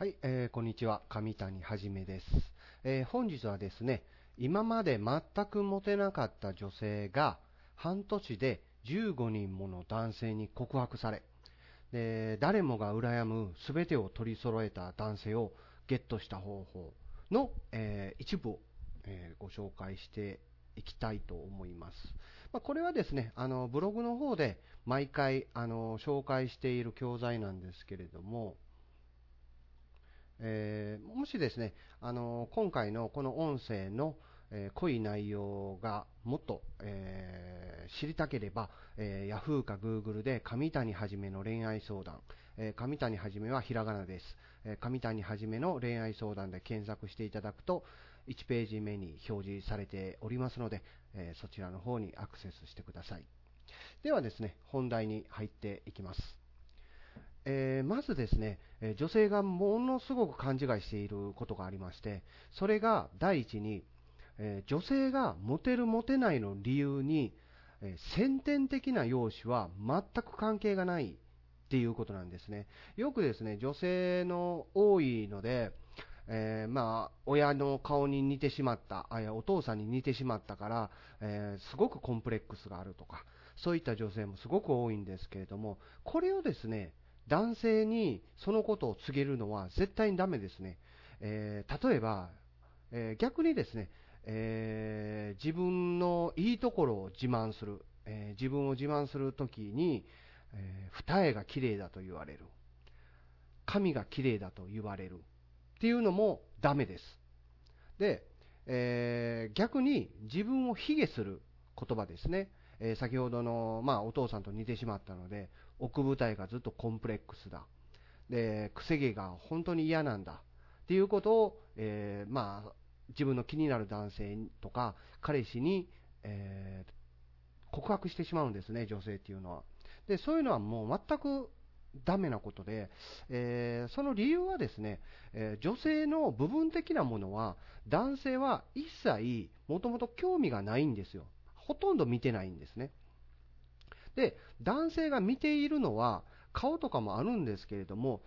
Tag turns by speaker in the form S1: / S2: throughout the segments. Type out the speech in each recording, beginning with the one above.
S1: はい、えーこんにちは。上谷はじめです。えー本日はですね、今まで全くモテなかった女性が、半年で15人もの男性に告白され、で誰もが羨む全てを取り揃えた男性をゲットした方法の、えー一部を、えーご紹介していきたいと思います。まあこれはですね、あのブログの方で毎回あの紹介している教材なんですけれども、えーもしですね、あの今回のこの音声の、えー濃い内容がもっと、えー知りたければ、えー、Yahoo か Google で上谷はじめの恋愛相談、えー上谷はじめはひらがなです、えー上谷はじめの恋愛相談で検索していただくと1ページ目に表示されておりますので、えーそちらの方にアクセスしてください。ではですね本題に入っていきます。えーまずですね、え女性がものすごく勘違いしていることがありまして、それが第一に、え女性がモテるモテないの理由に、え先天的な容姿は全く関係がないっていうことなんですね。よくですね、女性の多いので、えーまあ、親の顔に似てしまった、あやお父さんに似てしまったから、えーすごくコンプレックスがあるとか、そういった女性もすごく多いんですけれども、これをですね、男性にそのことを告げるのは絶対にダメですね。えー例えば、えー逆にですね、えー自分のいいところを自慢する、え自分を自慢するときに、え二重が綺麗だと言われる、髪が綺麗だと言われるっていうのもダメです。で、え逆に自分を卑下する言葉ですね。え先ほどの、まあ、お父さんと似てしまったので、奥舞台がずっとコンプレックスだ。で、くせ毛が本当に嫌なんだ。っていうことを、えーまあ、自分の気になる男性とか、彼氏に、えー告白してしまうんですね、女性っていうのは。で、そういうのはもう全くダメなことで、えーその理由はですね、え女性の部分的なものは、男性は一切もともと興味がないんですよ。ほとんど見てないんですね。で、男性が見ているのは、顔とかもあるんですけれども、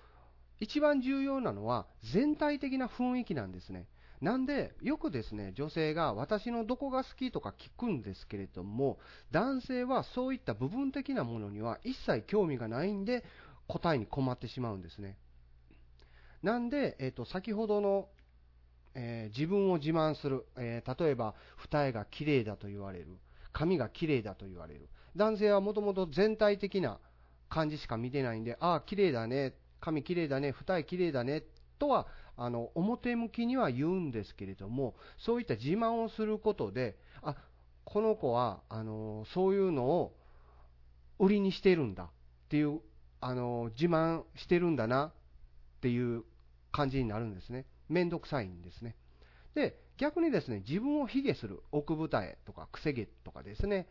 S1: 一番重要なのは全体的な雰囲気なんですね。なんで、よくですね、女性が私のどこが好きとか聞くんですけれども、男性はそういった部分的なものには一切興味がないんで、答えに困ってしまうんですね。なんで、えっ、と、先ほどの、えー自分を自慢する、えー例えば、二重が綺麗だと言われる、髪が綺麗だと言われる。男性はもともと全体的な感じしか見てないんで、ああ、綺麗だね、髪綺麗だね、二重綺麗だね、とは、あの、表向きには言うんですけれども、そういった自慢をすることで、あ、この子は、あの、そういうのを売りにしてるんだっていう、あの、自慢してるんだなっていう感じになるんですね。めんどくさいんですね。で、逆にですね、自分を卑下する奥二重とか、くせ毛とかですね、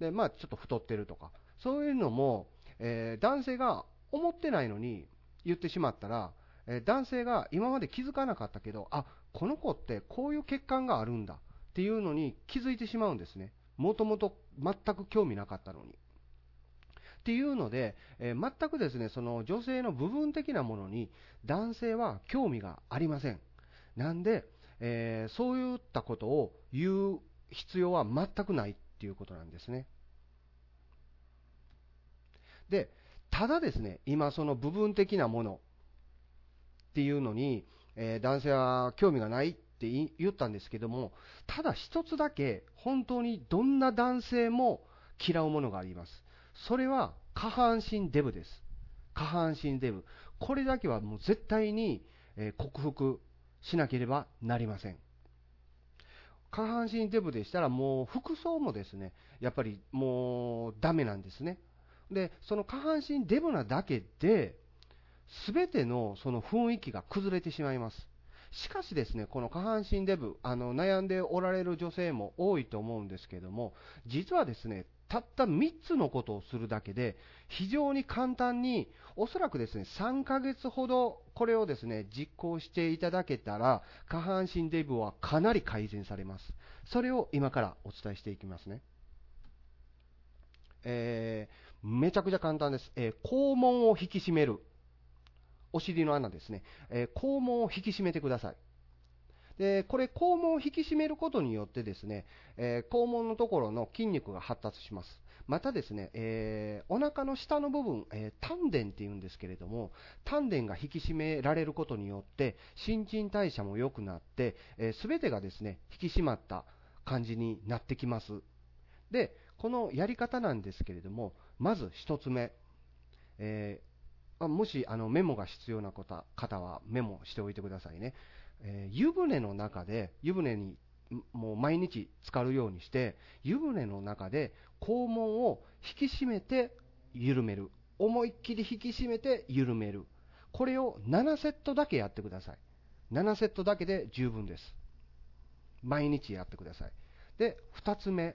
S1: で、まあ、ちょっと太ってるとか、そういうのも、えー男性が思ってないのに言ってしまったら、えー男性が今まで気づかなかったけど、あ、この子ってこういう血管があるんだっていうのに気づいてしまうんですね。もともと全く興味なかったのに。っていうので、えー全くですね、その女性の部分的なものに男性は興味がありません。なんで、えーそういったことを言う必要は全くないっていうことなんですね。で、ただですね、今その部分的なものっていうのに、えー男性は興味がないって言ったんですけども、ただ一つだけ本当にどんな男性も嫌うものがあります。それは下半身デブです。下半身デブ。これだけはもう絶対に、え克服しなければなりません。下半身デブでしたらもう服装もですね、やっぱりもうダメなんですね。で、その下半身デブなだけで、すべてのその雰囲気が崩れてしまいます。しかしですね、この下半身デブ、あの悩んでおられる女性も多いと思うんですけども、実はですね、たった3つのことをするだけで、非常に簡単に、おそらくですね、3ヶ月ほどこれをですね、実行していただけたら、下半身デブはかなり改善されます。それを今からお伝えしていきますね。えーめちゃくちゃ簡単です。えー肛門を引き締める。お尻の穴ですね、えー、肛門を引き締めてください。で、これ肛門を引き締めることによってですね、えー、肛門のところの筋肉が発達します。またですね、えー、お腹の下の部分、えー、丹田っていうんですけれども、丹田が引き締められることによって、新陳代謝も良くなって、す、べ、てがですね、引き締まった感じになってきます。で、このやり方なんですけれども、まず1つ目、えー、もしあのメモが必要な方はメモしておいてくださいね。えー、湯船の中で、湯船にもう毎日浸かるようにして、湯船の中で肛門を引き締めて緩める。思いっきり引き締めて緩める。これを7セットだけやってください。7セットだけで十分です。毎日やってください。で、2つ目。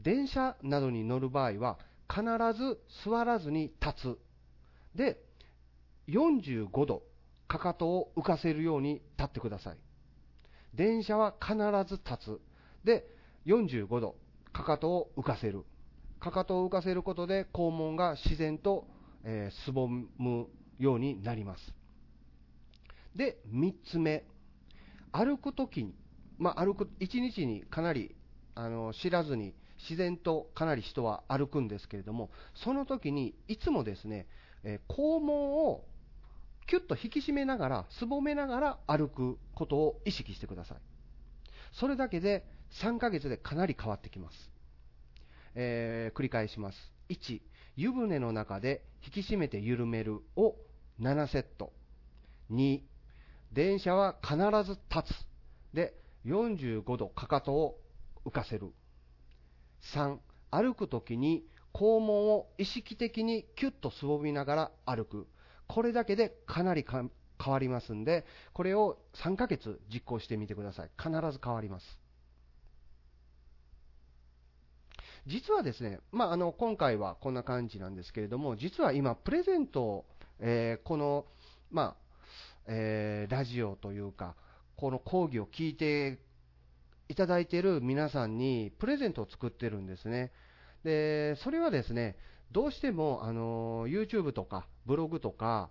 S1: 電車などに乗る場合は、必ず座らずに立つ。で、45度、かかとを浮かせるように立ってください。電車は必ず立つ。で、45度、かかとを浮かせる。かかとを浮かせることで肛門が自然と、えー、すぼむようになります。で、3つ目。歩くときに、まあ、歩く、1日にかなり、あの、知らずに、自然とかなり人は歩くんですけれども、その時にいつもですね、えー、肛門をキュッと引き締めながら、すぼめながら歩くことを意識してください。それだけで3ヶ月でかなり変わってきます。えー、繰り返します。1、湯船の中で引き締めて緩めるを7セット。2、電車は必ず立つ。で、45度かかとを浮かせる。3、歩くときに肛門を意識的にキュッとすぼみながら歩く。これだけでかなり変わりますんで、これを3ヶ月実行してみてください。必ず変わります。実はですね、まあ、あの今回はこんな感じなんですけれども、実は今、プレゼントを、えー、この、まあえー、ラジオというか、この講義を聞いていただいている皆さんにプレゼントを作ってるんですね。で、それはですね、どうしても、あの YouTube とかブログとか、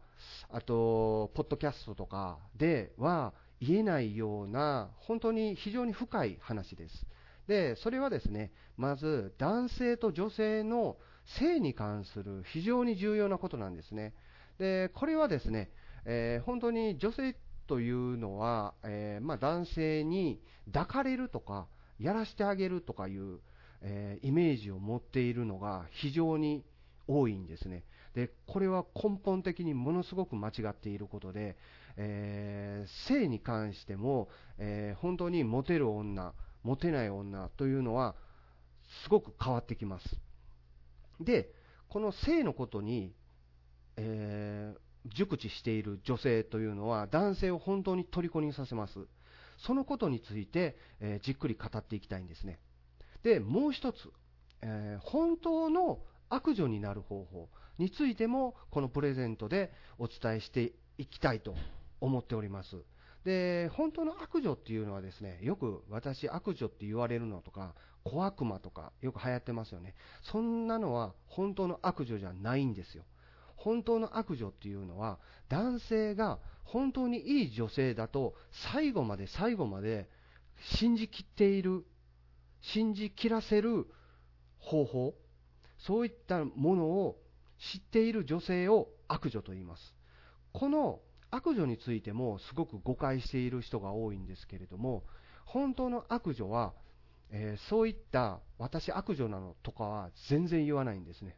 S1: あと、ポッドキャストとかでは言えないような、本当に非常に深い話です。で、それはですね、まず男性と女性の性に関する非常に重要なことなんですね。で、これはですね、えー、本当に女性というのは、えー、まあ、男性に抱かれるとか、やらせてあげるとかいう、えー、イメージを持っているのが非常に多いんですね。で、これは根本的にものすごく間違っていることで、えー、性に関しても、えー、本当にモテる女、モテない女というのは、すごく変わってきます。で、この性のことに、えー、熟知している女性というのは、男性を本当に虜にさせます。そのことについて、えー、じっくり語っていきたいんですね。で、もう一つ、えー、本当の悪女になる方法についても、このプレゼントでお伝えしていきたいと思っております。で、本当の悪女っていうのはですね、よく私悪女って言われるのとか、小悪魔とかよく流行ってますよね。そんなのは本当の悪女じゃないんですよ。本当の悪女っていうのは、男性が本当にいい女性だと、最後まで最後まで信じきっている、信じきらせる方法、そういったものを知っている女性を悪女と言います。この悪女についてもすごく誤解している人が多いんですけれども、本当の悪女は、えー、そういった私悪女なのとかは全然言わないんですね。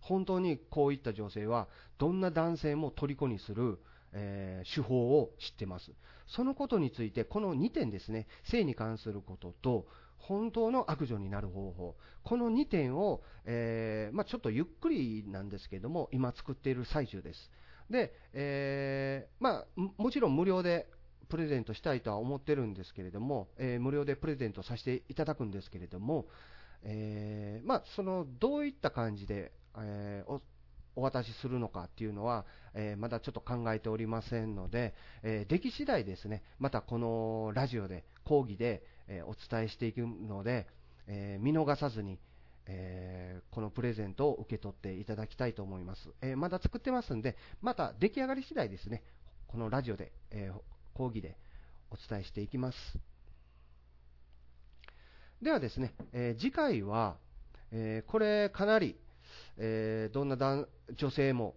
S1: 本当にこういった女性はどんな男性も虜にする、えー、手法を知ってます。そのことについてこの2点ですね、性に関することと本当の悪女になる方法、この2点を、えー、まあ、ちょっとゆっくりなんですけども、今作っている最中です。で、えー、まあ、もちろん無料でプレゼントしたいとは思ってるんですけれども、えー、無料でプレゼントさせていただくんですけれども、えまあ、そのどういった感じで、えおお渡しするのかっていうのは、えー、まだちょっと考えておりませんので、えー、出来次第ですね、またこのラジオで、講義で、え、お伝えしていくので、え見逃さずに、え、このプレゼントを受け取っていただきたいと思います。え、まだ作ってますんで、また出来上がり次第ですね、このラジオで、え、講義でお伝えしていきます。ではですね、え次回は、えこれかなり、えどんな女性も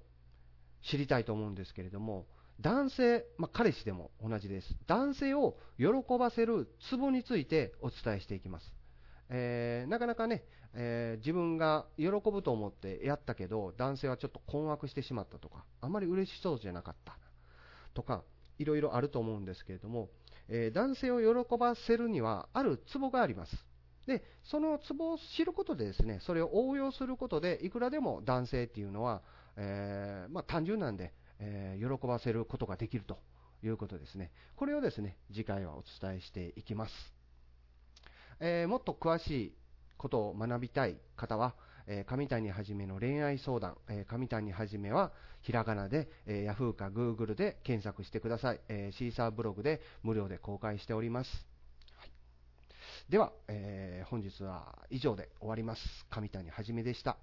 S1: 知りたいと思うんですけれども、男性、まあ、彼氏でも同じです。男性を喜ばせるツボについてお伝えしていきます。えー、なかなかね、えー、自分が喜ぶと思ってやったけど、男性はちょっと困惑してしまったとか、あまり嬉しそうじゃなかったとか、いろいろあると思うんですけれども、えー、男性を喜ばせるには、あるツボがあります。で、そのツボを知ることでですね、それを応用することで、いくらでも男性っていうのは、えー、まあ、単純なんで、えー、喜ばせることができるということですね。これをですね、次回はお伝えしていきます。えー、もっと詳しいことを学びたい方は、えー、上谷はじめの恋愛相談、えー、上谷はじめはひらがなで、えー、Yahoo か Google で検索してください、えー、シーサーブログで無料で公開しております。はい、では、えー、本日は以上で終わります。上谷はじめでした。